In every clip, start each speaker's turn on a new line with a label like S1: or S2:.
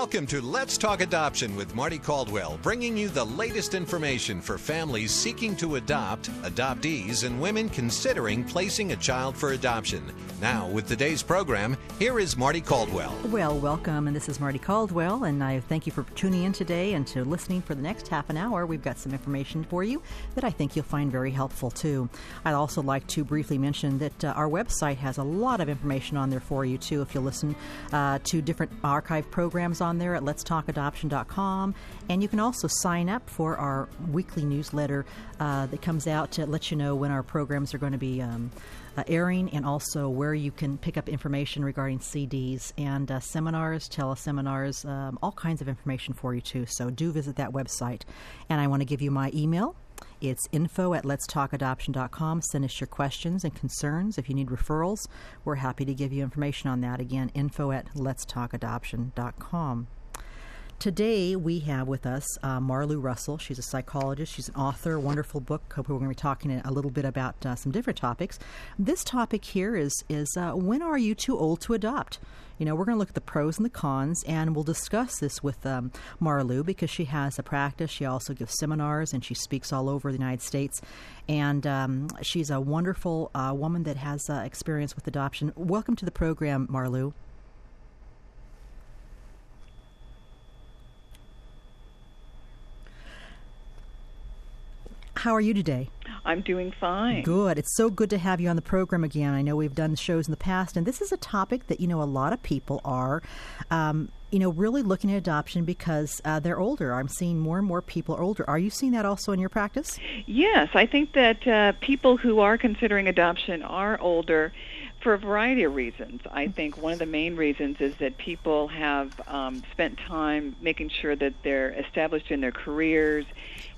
S1: Welcome to Let's Talk Adoption with Marty Caldwell, bringing you the latest information for families seeking to adopt, adoptees, and women considering placing a child for adoption. Now, with today's program, here is Marty Caldwell.
S2: Well, welcome, and this is Marty Caldwell, and I thank you for tuning in today and to listening for the next half an hour. We've got some information for you that I think you'll find very helpful too. I'd also like to briefly mention that uh, our website has a lot of information on there for you too. If you listen uh, to different archive programs on there at letstalkadoption.com, and you can also sign up for our weekly newsletter uh, that comes out to let you know when our programs are going to be. Um, uh, airing and also where you can pick up information regarding CDs and uh, seminars, teleseminars, um, all kinds of information for you too. So do visit that website. And I want to give you my email. It's info at letstalkadoption.com. Send us your questions and concerns. If you need referrals, we're happy to give you information on that. Again, info at letstalkadoption.com. Today we have with us uh, Marlou Russell. She's a psychologist. She's an author. Wonderful book. We're going to be talking a little bit about uh, some different topics. This topic here is is uh, when are you too old to adopt? You know, we're going to look at the pros and the cons, and we'll discuss this with um, Marlou because she has a practice. She also gives seminars and she speaks all over the United States. And um, she's a wonderful uh, woman that has uh, experience with adoption. Welcome to the program, Marlou. How are you today?
S3: I'm doing fine.
S2: Good. It's so good to have you on the program again. I know we've done shows in the past, and this is a topic that, you know, a lot of people are. Um, you know, really looking at adoption because uh, they're older. I'm seeing more and more people older. Are you seeing that also in your practice?
S3: Yes, I think that uh, people who are considering adoption are older for a variety of reasons. I think one of the main reasons is that people have um, spent time making sure that they're established in their careers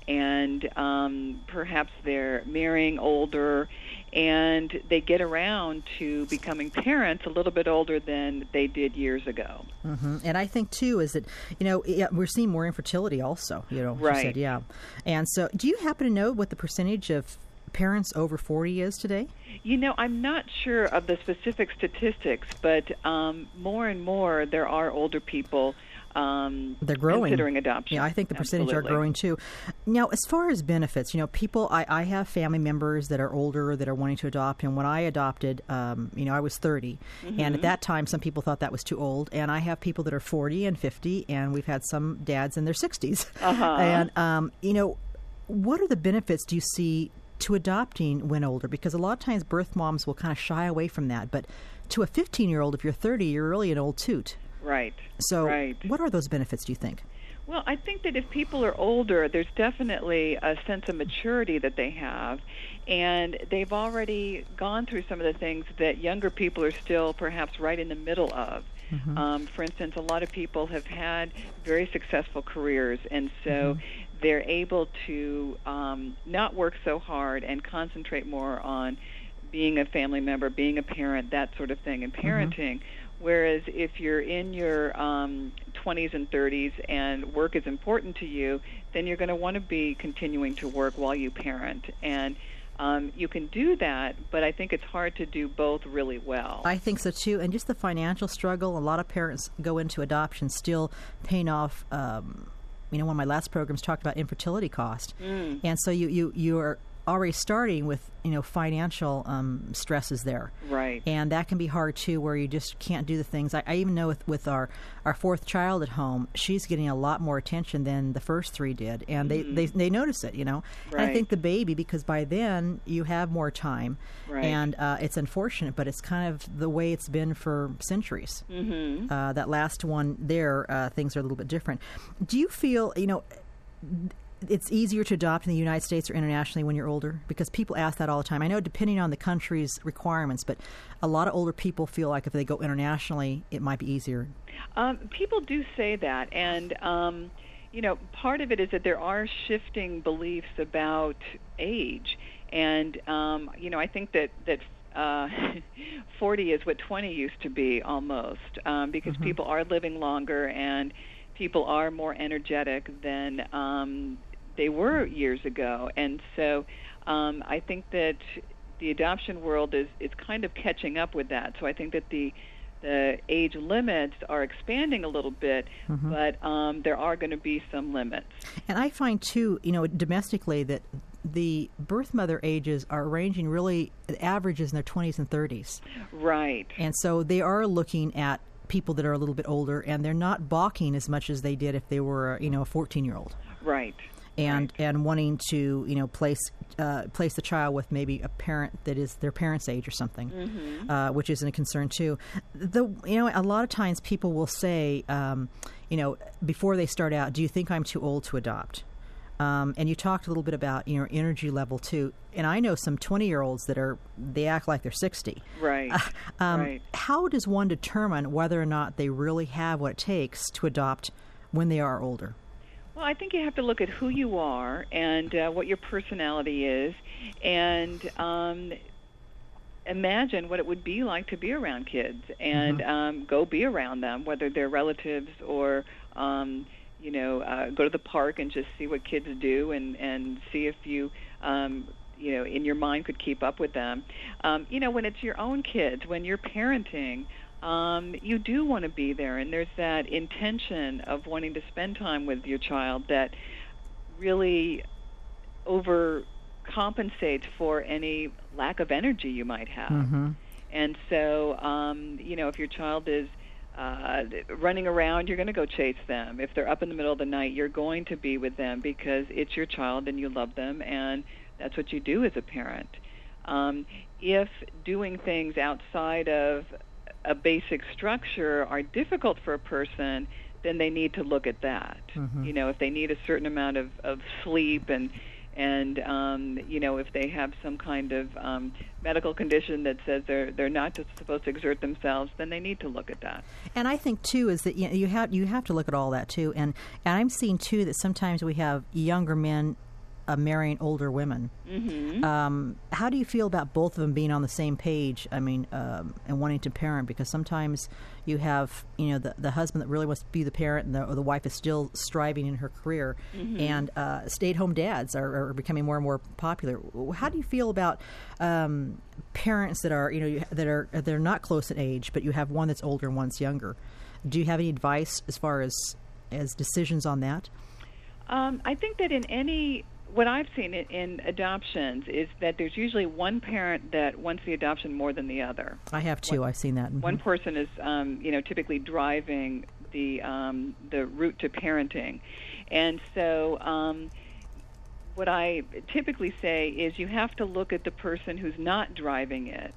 S3: and um, perhaps they're marrying older and they get around to becoming parents a little bit older than they did years ago.
S2: Mm-hmm. And I think too is that you know we're seeing more infertility also. You know,
S3: right?
S2: Said, yeah. And so, do you happen to know what the percentage of parents over 40 is today?
S3: You know, I'm not sure of the specific statistics, but um, more and more there are older people um,
S2: they're growing.
S3: Considering adoption.
S2: Yeah, I think the percentage
S3: Absolutely.
S2: are growing too. Now, as far as benefits, you know, people, I, I have family members that are older that are wanting to adopt. And when I adopted, um, you know, I was 30.
S3: Mm-hmm.
S2: And at that time, some people thought that was too old. And I have people that are 40 and 50, and we've had some dads in their 60s.
S3: Uh-huh.
S2: And, um, you know, what are the benefits do you see to adopting when older? Because a lot of times birth moms will kind of shy away from that. But to a 15 year old, if you're 30, you're really an old toot.
S3: Right.
S2: So,
S3: right.
S2: what are those benefits, do you think?
S3: Well, I think that if people are older, there's definitely a sense of maturity that they have, and they've already gone through some of the things that younger people are still perhaps right in the middle of.
S2: Mm-hmm.
S3: Um, for instance, a lot of people have had very successful careers, and so
S2: Mm-hmm.
S3: they're able to um, not work so hard and concentrate more on being a family member, being a parent, that sort of thing, and
S2: Mm-hmm.
S3: Whereas if you're in your um, 20s and 30s and work is important to you, then you're going to want to be continuing to work while you parent. And um, you can do that, but I think it's hard to do both really well.
S2: I think so too. And just the financial struggle, a lot of parents go into adoption still paying off. Um, you know, one of my last programs talked about infertility cost,
S3: Mm.
S2: and so you you you are already starting with you know financial um, stresses there,
S3: Right.
S2: and that can be hard too, where you just can't do the things. I, I even know with with our our fourth child at home, she's getting a lot more attention than the first three did, and they they, they notice it. You know, and I. Think the baby because by then you have more time,
S3: Right.
S2: and uh, it's unfortunate, but it's kind of the way it's been for centuries.
S3: Mm-hmm.
S2: Uh, that last one there, uh, things are a little bit different. Do you feel, you know, it's easier to adopt in the United States or internationally when you're older? Because people ask that all the time. I know depending on the country's requirements, but a lot of older people feel like if they go internationally, it might be easier.
S3: Um, people do say that, and um, you know, part of it is that there are shifting beliefs about age, and um, you know, I think that that uh, 40 is what 20 used to be almost, um, because
S2: Mhm.
S3: people are living longer and people are more energetic than um, they were years ago, and so um, I think that the adoption world is is kind of catching up with that. So I think that the the age limits are expanding a little bit,
S2: Mm-hmm.
S3: but um, there are going to be some limits.
S2: And I find too, you know, domestically that the birth mother ages are ranging really averages in their 20s and 30s.
S3: Right.
S2: And so they are looking at people that are a little bit older and they're not balking as much as they did if they were, you know, a 14-year-old.
S3: Right.
S2: And and wanting to, you know, place uh, place the child with maybe a parent that is their parents' age or something, uh, which isn't a concern too. The you know, a lot of times people will say, um, you know, before they start out, do you think I'm too old to adopt? Um, and you talked a little bit about you know energy level too. And I know some twenty year olds that are they act like they're sixty.
S3: Right.
S2: Um,
S3: right.
S2: How does one determine whether or not they really have what it takes to adopt when they are older?
S3: Well, I think you have to look at who you are and uh, what your personality is, and um, imagine what it would be like to be around kids, and um, go be around them, whether they're relatives or um, you know, uh, go to the park and just see what kids do, and and see if you. Um, you know, in your mind, could keep up with them. Um, you know, when it's your own kids, when you're parenting, um, you do want to be there, and there's that intention of wanting to spend time with your child that really overcompensates for any lack of energy you might have.
S2: Mm-hmm.
S3: And so, um, you know, if your child is uh, running around, you're going to go chase them. If they're up in the middle of the night, you're going to be with them because it's your child and you love them, and that's what you do as a parent. Um, if doing things outside of a basic structure are difficult for a person, then they need to look at that.
S2: Mhm.
S3: You know, if they need a certain amount of, of sleep and and um, you know if they have some kind of um, medical condition that says they're they're not just supposed to exert themselves, then they need to look at that.
S2: And I think too is that you, know, you have you have to look at all that too. And and I'm seeing too that sometimes we have younger men uh, marrying older women.
S3: Mm-hmm.
S2: Um, how do you feel about both of them being on the same page? I mean, um, and wanting to parent because sometimes you have you know the the husband that really wants to be the parent, and the, or the wife is still striving in her career, and uh, stay at home dads are, are becoming more and more popular. How do you feel about um, parents that are you know that are they're not close in age, but you have one that's older and one's younger? Do you have any advice as far as as decisions on that?
S3: Um, I think that in any what I've seen in, in adoptions is that there's usually one parent that wants the adoption more than the other.
S2: I have two. I've seen that. Mhm.
S3: One person is, um, you know, typically driving the um, the route to parenting, and so um, what I typically say is you have to look at the person who's not driving it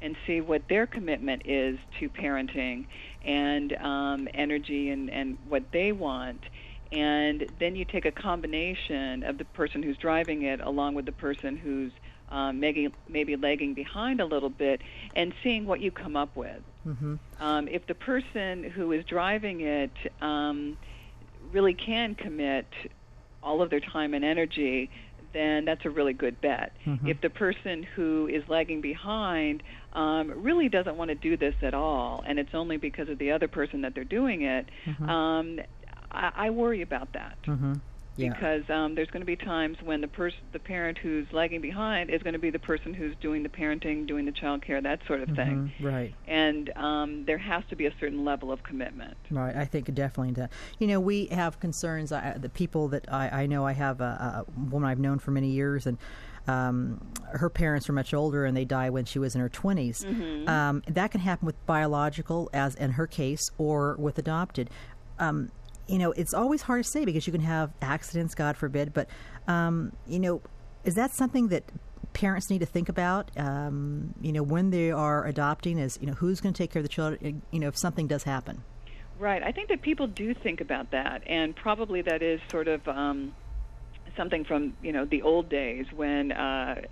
S3: and see what their commitment is to parenting and um, energy and, and what they want. And then you take a combination of the person who's driving it along with the person who's um, maybe, maybe lagging behind a little bit and seeing what you come up with.
S2: Mm-hmm.
S3: Um, if the person who is driving it um, really can commit all of their time and energy, then that's a really good bet.
S2: Mhm.
S3: If the person who is lagging behind um, really doesn't want to do this at all, and it's only because of the other person that they're doing it,
S2: Mhm.
S3: I, I worry about that
S2: Mm-hmm. Yeah.
S3: because um, there's going to be times when the person, the parent who's lagging behind, is going to be the person who's doing the parenting, doing the child care, that sort of thing.
S2: Mhm. Right.
S3: And um, there has to be a certain level of commitment.
S2: Right, I think definitely that. You know, we have concerns. I, the people that I, I know, I have a, a woman I've known for many years, and um, her parents were much older, and they died when she was in her 20s.
S3: Mm-hmm.
S2: Um, that can happen with biological, as in her case, or with adopted. Um, you know, it's always hard to say because you can have accidents, God forbid. But um, you know, is that something that parents need to think about? Um, you know, when they are adopting, is you know who's going to take care of the children? You know, if something does happen.
S3: Right. I think that people do think about that, and probably that is sort of um, something from you know the old days when uh,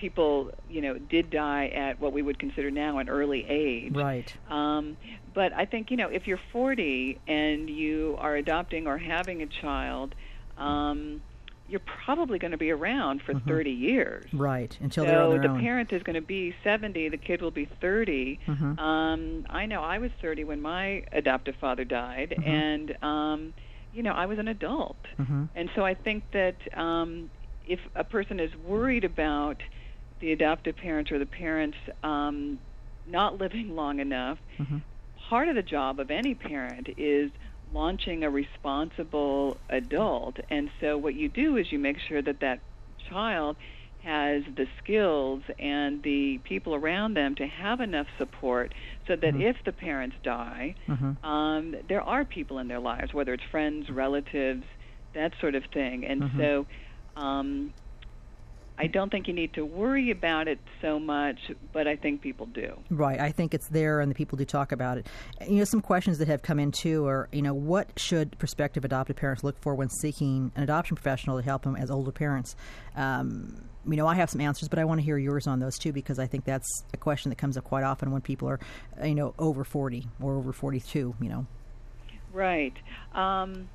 S3: people you know did die at what we would consider now an early age.
S2: Right.
S3: Um, but I think you know if you're 40 and you are adopting or having a child, um, you're probably going to be around for 30 years.
S2: Right. Until they're on
S3: So
S2: their
S3: the
S2: own.
S3: parent is going to be 70, the kid will be 30.
S2: Mhm.
S3: Um, I know I was 30 when my adoptive father died,
S2: Mhm.
S3: and um, you know I was an adult,
S2: Mhm.
S3: and so I think that um, if a person is worried about the adoptive parents or the parents um, not living long enough,
S2: Mhm.
S3: part of the job of any parent is launching a responsible adult. And so what you do is you make sure that that child has the skills and the people around them to have enough support so that
S2: Mhm.
S3: if the parents die,
S2: Mhm.
S3: um, there are people in their lives, whether it's friends, relatives, that sort of thing. And
S2: Mhm.
S3: so um, I don't think you need to worry about it so much, but I think people do.
S2: Right. I think it's there, and the people do talk about it. You know, some questions that have come in too are, you know, what should prospective adopted parents look for when seeking an adoption professional to help them as older parents? Um, you know, I have some answers, but I want to hear yours on those too because I think that's a question that comes up quite often when people are, you know, over forty or over forty-two. You know.
S3: Right. Um,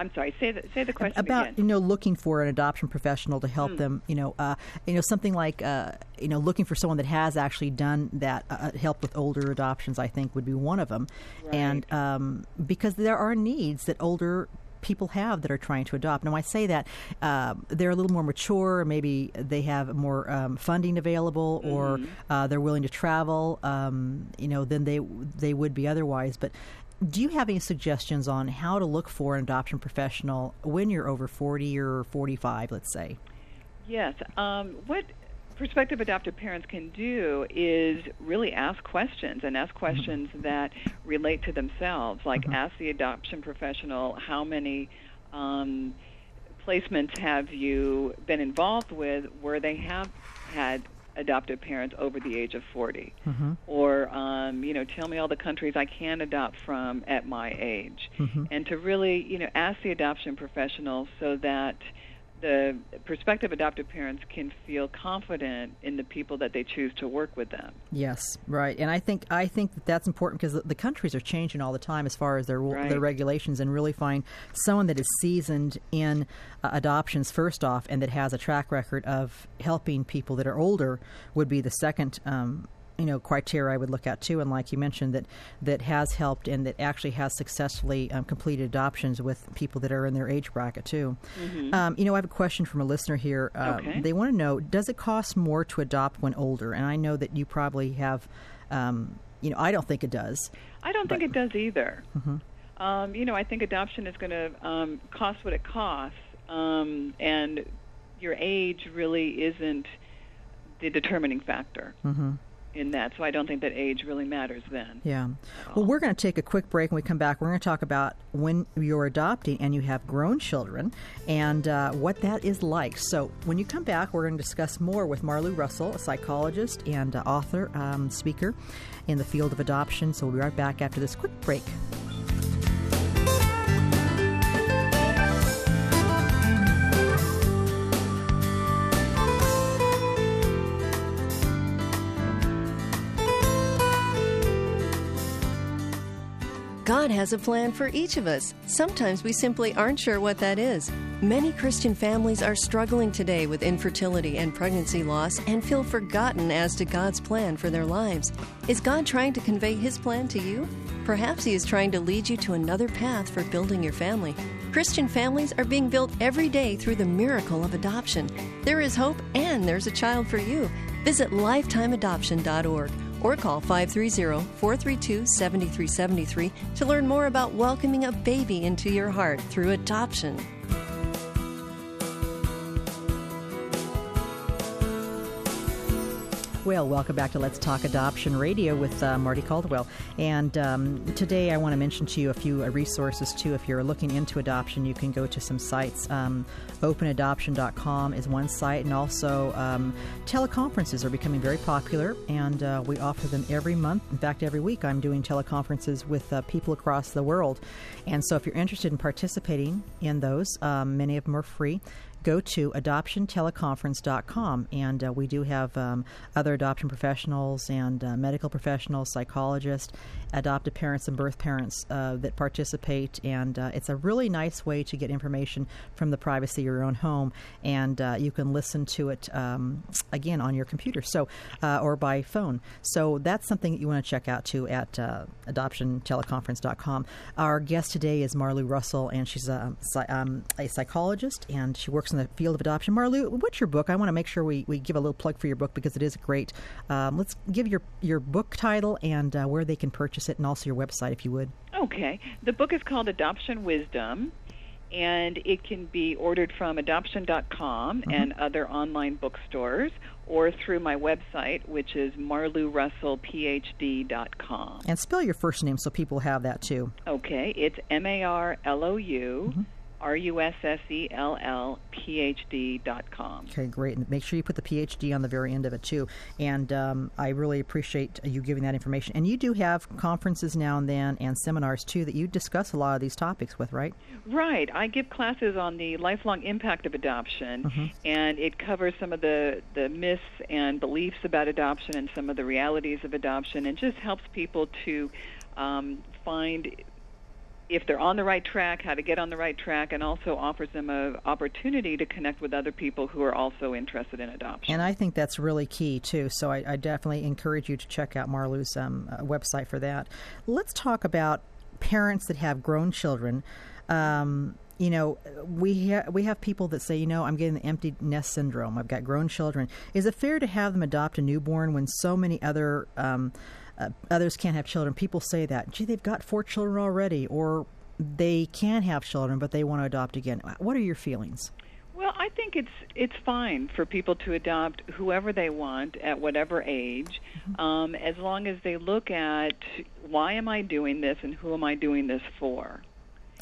S3: I'm sorry. Say the say the question
S2: about
S3: again.
S2: you know looking for an adoption professional to help
S3: Hmm.
S2: them you know uh, you know something like uh, you know looking for someone that has actually done that uh, uh, help with older adoptions I think would be one of them and um, because there are needs that older people have that are trying to adopt. Now, I say that uh, they're a little more mature, maybe they have more um, funding available, or
S3: Mhm.
S2: uh, they're willing to travel, um, you know, than they they would be otherwise. But do you have any suggestions on how to look for an adoption professional when you're over 40 or 45, let's say?
S3: Yes. Um, what prospective adoptive parents can do is really ask questions and ask questions that relate to themselves. Like
S2: Mhm.
S3: ask the adoption professional how many um, placements have you been involved with where they have had adoptive parents over the age of 40
S2: Mm-hmm.
S3: or um, you know tell me all the countries I can adopt from at my age
S2: Mm-hmm.
S3: and to really you know ask the adoption professional so that the prospective adoptive parents can feel confident in the people that they choose to work with them.
S2: Yes, right, and I think I think that that's important because the, the countries are changing all the time as far as their
S3: Right.
S2: their regulations, and really find someone that is seasoned in uh, adoptions first off, and that has a track record of helping people that are older would be the second. Um, you know, criteria I would look at too, and like you mentioned, that that has helped and that actually has successfully um, completed adoptions with people that are in their age bracket too. Um, you know, I have a question from a listener here. Um,
S3: Okay.
S2: They want to know: Does it cost more to adopt when older? And I know that you probably have. Um, you know, I don't think it does.
S3: I don't think it does either.
S2: Mhm.
S3: Um, you know, I think adoption is going to um, cost what it costs, um, and your age really isn't the determining factor
S2: hmm
S3: in that. So I don't think that age really matters then.
S2: Yeah. Well, we're going to take a quick break. When we come back, we're going to talk about when you're adopting and you have grown children and uh, what that is like. So, when you come back, we're going to discuss more with Marlou Russell, a psychologist and uh, author, um, speaker in the field of adoption. So, we'll be right back after this quick break.
S4: God has a plan for each of us. Sometimes we simply aren't sure what that is. Many Christian families are struggling today with infertility and pregnancy loss and feel forgotten as to God's plan for their lives. Is God trying to convey His plan to you? Perhaps He is trying to lead you to another path for building your family. Christian families are being built every day through the miracle of adoption. There is hope and there's a child for you. Visit lifetimeadoption.org or call 530 432 7373 to learn more about welcoming a baby into your heart through adoption.
S2: Well, welcome back to Let's Talk Adoption Radio with uh, Marty Caldwell. And um, today I want to mention to you a few uh, resources too. If you're looking into adoption, you can go to some sites. Um, openadoption.com is one site, and also um, teleconferences are becoming very popular, and uh, we offer them every month. In fact, every week I'm doing teleconferences with uh, people across the world. And so if you're interested in participating in those, um, many of them are free go to adoptionteleconference.com and uh, we do have um, other adoption professionals and uh, medical professionals psychologists adoptive parents and birth parents uh, that participate and uh, it's a really nice way to get information from the privacy of your own home and uh, you can listen to it um, again on your computer so uh, or by phone. So that's something that you want to check out too at adoptionteleconference.com our guest today is marlou russell and she's a, um, a psychologist and she works books in the field of adoption. Marlou, what's your book? I want to make sure we, we give a little plug for your book because it is great. Um, let's give your, your book title and uh, where they can purchase it and also your website, if you would.
S3: Okay. The book is called Adoption Wisdom and it can be ordered from adoption.com mm-hmm. and other online bookstores or through my website, which is marlourussellphd.com.
S2: And spell your first name so people have that too.
S3: Okay, it's M A R L O U. R U S S E L L P H D dot com.
S2: Okay, great. And make sure you put the PhD on the very end of it, too. And um, I really appreciate you giving that information. And you do have conferences now and then and seminars, too, that you discuss a lot of these topics with, right?
S3: Right. I give classes on the lifelong impact of adoption, mm-hmm. and it covers some of the, the myths and beliefs about adoption and some of the realities of adoption, and just helps people to um, find if they're on the right track, how to get on the right track, and also offers them an opportunity to connect with other people who are also interested in adoption.
S2: And I think that's really key too. So I, I definitely encourage you to check out Marlou's um, uh, website for that. Let's talk about parents that have grown children. Um, you know, we ha- we have people that say, you know, I'm getting the empty nest syndrome. I've got grown children. Is it fair to have them adopt a newborn when so many other um, uh, others can't have children. People say that, gee, they've got four children already, or they can have children, but they want to adopt again. What are your feelings?
S3: Well, I think it's it's fine for people to adopt whoever they want at whatever age, mm-hmm. um, as long as they look at why am I doing this and who am I doing this for.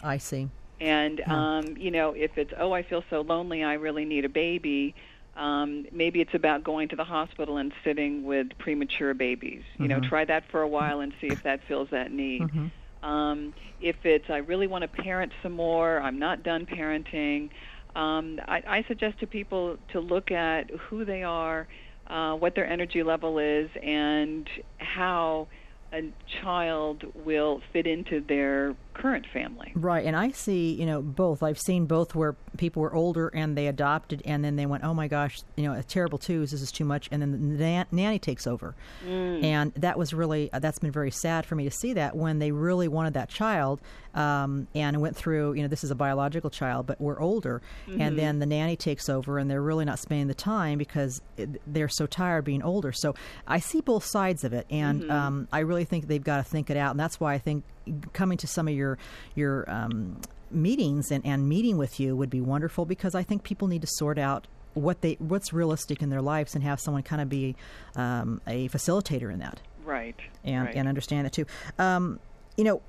S2: I see.
S3: And um, you know, if it's oh I feel so lonely, I really need a baby. Um, maybe it's about going to the hospital and sitting with premature babies. You mm-hmm. know, try that for a while and see if that fills that need. Mm-hmm. Um, if it's I really want to parent some more, I'm not done parenting. Um, I, I suggest to people to look at who they are, uh, what their energy level is, and how a child will fit into their current family.
S2: Right, and I see, you know, both. I've seen both where people were older and they adopted, and then they went, "Oh my gosh, you know, a terrible twos. This is too much," and then the nan- nanny takes over, mm. and that was really uh, that's been very sad for me to see that when they really wanted that child, um, and went through, you know, this is a biological child, but we're older, mm-hmm. and then the nanny takes over, and they're really not spending the time because they're so tired being older. So I see both sides of it, and mm-hmm. um, I really think they've got to think it out, and that's why I think coming to some of your your um, meetings and, and meeting with you would be wonderful because I think people need to sort out what they what's realistic in their lives and have someone kind of be um, a facilitator in that.
S3: Right.
S2: And
S3: right.
S2: and understand it too. Um, you know,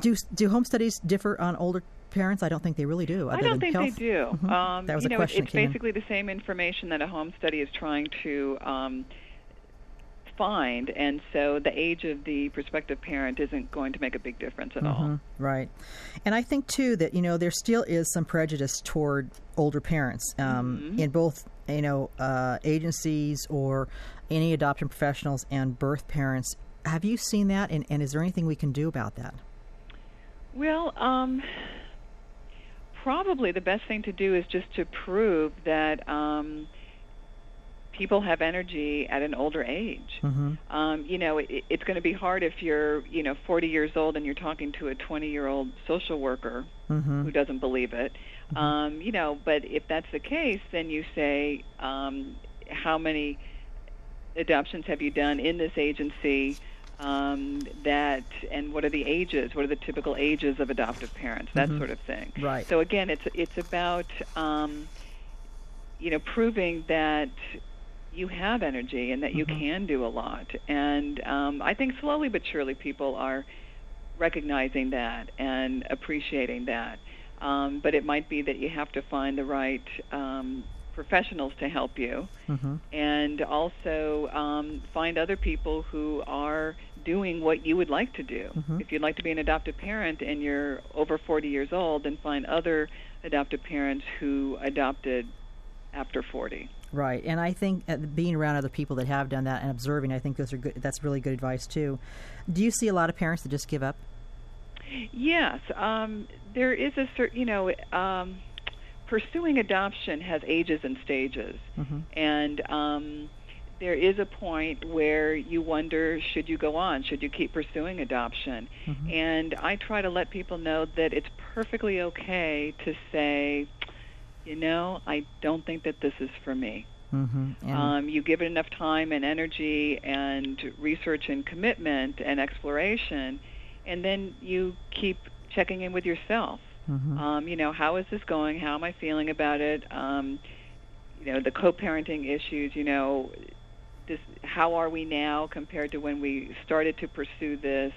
S2: do do home studies differ on older parents? I don't think they really do.
S3: I don't think
S2: health.
S3: they do.
S2: Mm-hmm. Um, that was
S3: you
S2: a
S3: know,
S2: question.
S3: It's basically the same information that a home study is trying to find, and so the age of the prospective parent isn't going to make a big difference at
S2: mm-hmm,
S3: all.
S2: Right, and I think too that you know there still is some prejudice toward older parents um, mm-hmm. in both you know uh, agencies or any adoption professionals and birth parents. Have you seen that, and, and is there anything we can do about that?
S3: Well, um, probably the best thing to do is just to prove that. Um, people have energy at an older age. Mm-hmm. Um, you know, it, it's going to be hard if you're, you know, 40 years old and you're talking to a 20-year-old social worker mm-hmm. who doesn't believe it. Mm-hmm. Um, you know, but if that's the case, then you say, um, how many adoptions have you done in this agency? Um, that and what are the ages? What are the typical ages of adoptive parents? That
S2: mm-hmm.
S3: sort of thing.
S2: Right.
S3: So again, it's it's about um, you know proving that you have energy and that you mm-hmm. can do a lot. And um, I think slowly but surely people are recognizing that and appreciating that. Um, but it might be that you have to find the right um, professionals to help you mm-hmm. and also um, find other people who are doing what you would like to do. Mm-hmm. If you'd like to be an adoptive parent and you're over 40 years old, then find other adoptive parents who adopted after 40.
S2: Right, and I think uh, being around other people that have done that and observing, I think those are good. That's really good advice too. Do you see a lot of parents that just give up?
S3: Yes, um, there is a certain, you know, um, pursuing adoption has ages and stages, mm-hmm. and um, there is a point where you wonder, should you go on? Should you keep pursuing adoption? Mm-hmm. And I try to let people know that it's perfectly okay to say you know, I don't think that this is for me.
S2: Mm-hmm.
S3: Um, you give it enough time and energy and research and commitment and exploration, and then you keep checking in with yourself.
S2: Mm-hmm.
S3: Um, you know, how is this going? How am I feeling about it? Um, you know, the co-parenting issues. You know, this, how are we now compared to when we started to pursue this?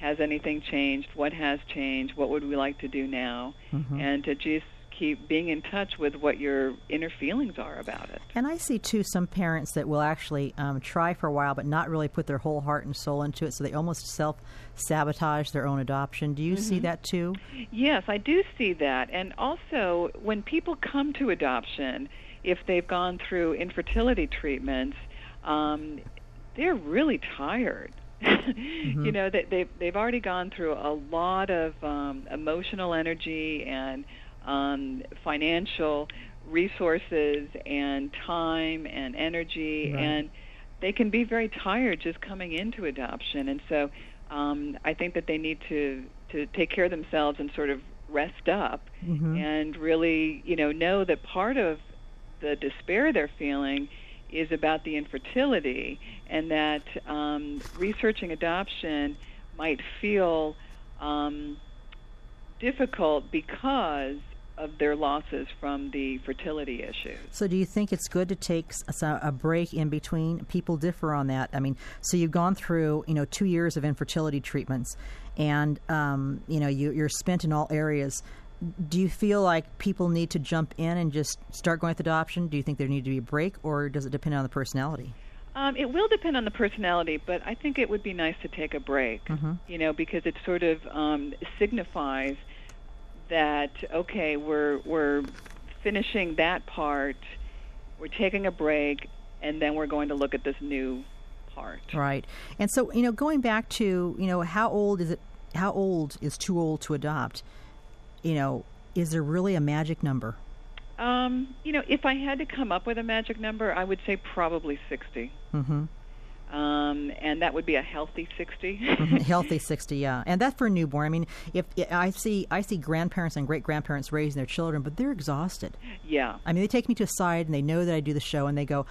S3: Has anything changed? What has changed? What would we like to do now?
S2: Mhm.
S3: And to just keep being in touch with what your inner feelings are about it.
S2: And I see too some parents that will actually um, try for a while, but not really put their whole heart and soul into it. So they almost self sabotage their own adoption. Do you see that too?
S3: Yes, I do see that. And also, when people come to adoption, if they've gone through infertility treatments, um, they're really tired. You know that they've they've already gone through a lot of um, emotional energy and um, financial resources and time and energy,
S2: Right.
S3: and they can be very tired just coming into adoption. And so, um, I think that they need to to take care of themselves and sort of rest up
S2: Mhm.
S3: and really, you know, know that part of the despair they're feeling is about the infertility, and that um, researching adoption might feel um, difficult because of their losses from the fertility issues.
S2: So, do you think it's good to take a break in between? People differ on that. I mean, so you've gone through, you know, two years of infertility treatments, and um, you know, you, you're spent in all areas. Do you feel like people need to jump in and just start going with adoption? Do you think there need to be a break, or does it depend on the personality?
S3: Um, it will depend on the personality, but I think it would be nice to take a break. You know, because it sort of um, signifies that okay, we're we're finishing that part, we're taking a break, and then we're going to look at this new part.
S2: Right. And so, you know, going back to, you know, how old is it? How old is too old to adopt? You know, is there really a magic number?
S3: Um, you know, if I had to come up with a magic number, I would say probably 60.
S2: Mm-hmm.
S3: Um, and that would be a healthy 60.
S2: Healthy sixty, yeah, and that's for a newborn. I mean, if I see, I see grandparents and great grandparents raising their children, but they're exhausted.
S3: yeah.
S2: I mean, they take me to a side and they know that I do the show, and they go,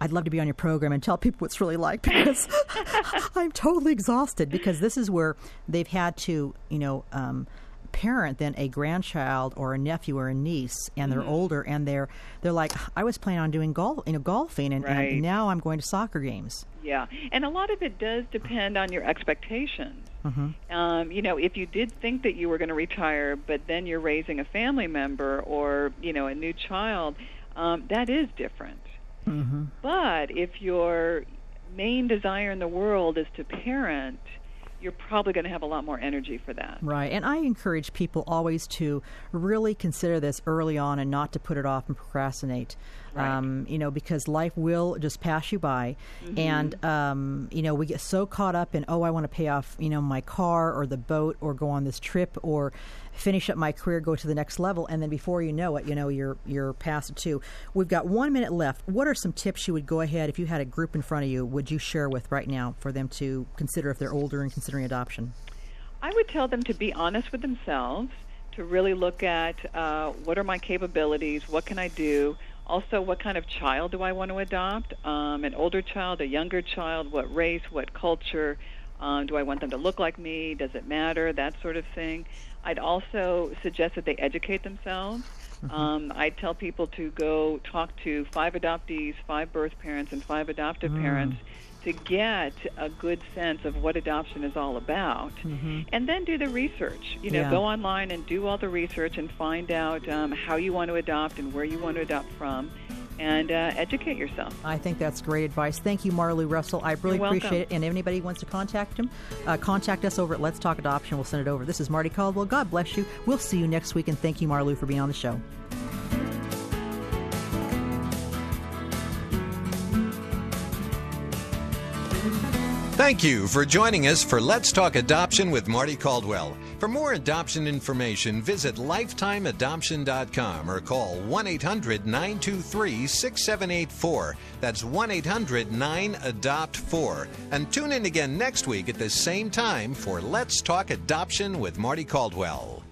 S2: "I'd love to be on your program and tell people what it's really like because I'm totally exhausted." Because this is where they've had to, you know, um, parent than a grandchild or a nephew or a niece, and they're older, and they're they're like, "I was planning on doing golf, you know, golfing, and,
S3: Right.
S2: and now I'm going to soccer games."
S3: Yeah, and a lot of it does depend on your expectations. Um, you know, if you did think that you were going to retire, but then you're raising a family member or you know a new child, um, that is different.
S2: Mm-hmm.
S3: But if your main desire in the world is to parent, you're probably going to have a lot more energy for that.
S2: Right. And I encourage people always to really consider this early on and not to put it off and procrastinate.
S3: Right.
S2: Um, you know, because life will just pass you by. And, um, you know, we get so caught up in, oh, I want to pay off, you know, my car or the boat or go on this trip or finish up my career, go to the next level. And then before you know it, you know, you're, you're past it too. We've got one minute left. What are some tips you would go ahead, if you had a group in front of you, would you share with right now for them to consider if they're older and considering adoption?
S3: I would tell them to be honest with themselves, to really look at uh, what are my capabilities, what can I do, also what kind of child do I want to adopt, um, an older child, a younger child, what race, what culture, um, do I want them to look like me, does it matter, that sort of thing. I'd also suggest that they educate themselves. Um, I tell people to go talk to five adoptees, five birth parents, and five adoptive parents to get a good sense of what adoption is all about, and then do the research. You know,
S2: Yeah.
S3: go online and do all the research and find out um, how you want to adopt and where you want to adopt from, and uh, educate yourself.
S2: I think that's great advice. Thank you, Marlou Russell. I really
S3: You're welcome.
S2: appreciate it. And if anybody wants to contact him, uh, contact us over at Let's Talk Adoption. We'll send it over. This is Marty Caldwell. God bless you. We'll see you next week. And thank you, Marlou, for being on the show.
S1: Thank you for joining us for Let's Talk Adoption with Marty Caldwell. For more adoption information, visit lifetimeadoption.com or call 1 800 923 6784. That's 1 800 9 Adopt 4. And tune in again next week at the same time for Let's Talk Adoption with Marty Caldwell.